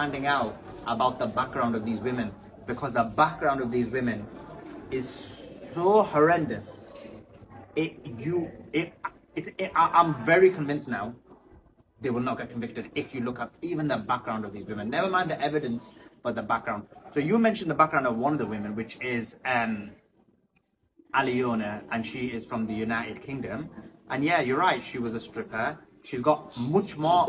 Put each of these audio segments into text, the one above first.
finding out about the background of these women because the background of these women is so horrendous. It you it it's it, I, I'm very convinced now they will not get convicted if you look at even the background of these women. Never mind the evidence, but the background. So you mentioned the background of one of the women, which is um, Aliona, and she is from the United Kingdom. And yeah, you're right. She was a stripper. She's got much more.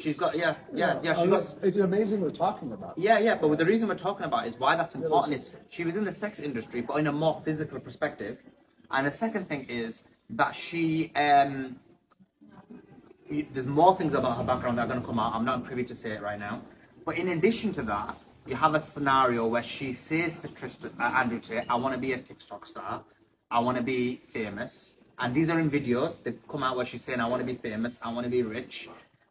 She's got yeah, yeah, yeah. Oh, She's got It's amazing we're talking about. it. yeah, yeah, but the reason we're talking about is why that's important is she was in the sex industry, but in a more physical perspective. And the second thing is that she, um, there's more things about her background that are going to come out. I'm not privy to say it right now. But in addition to that, you have a scenario where she says to Tristan, uh, Andrew Tate, I want to be a TikTok star. I want to be famous. And these are in videos. They've come out where she's saying, I want to be famous. I want to be rich.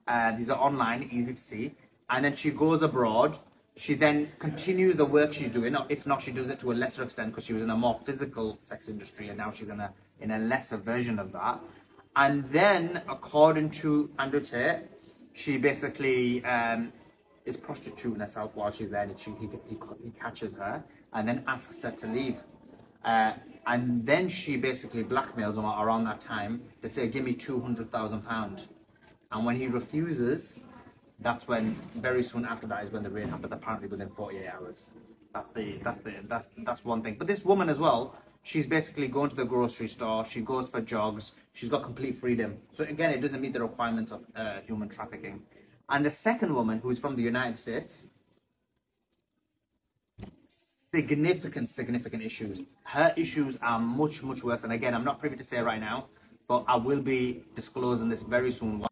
Uh, these are online, easy to see. And then she goes abroad. She then continues the work she's doing. If not, she does it to a lesser extent because she was in a more physical sex industry and now she's in a, in a lesser version of that. And then, according to Andrew Tate, she basically um, is prostituting herself while she's there. And she, he, he, he catches her and then asks her to leave. Uh, and then she basically blackmails him around that time to say, "Give me two hundred thousand pound." And when he refuses, that's when very soon after that is when the rain happens. Apparently within forty eight hours. That's the that's the that's that's one thing. But this woman as well, she's basically going to the grocery store. She goes for jogs. She's got complete freedom. So again, it doesn't meet the requirements of uh, human trafficking. And the second woman, who's from the United States, significant, significant issues. Her issues are much, much worse. And again, I'm not privy to say right now, but I will be disclosing this very soon.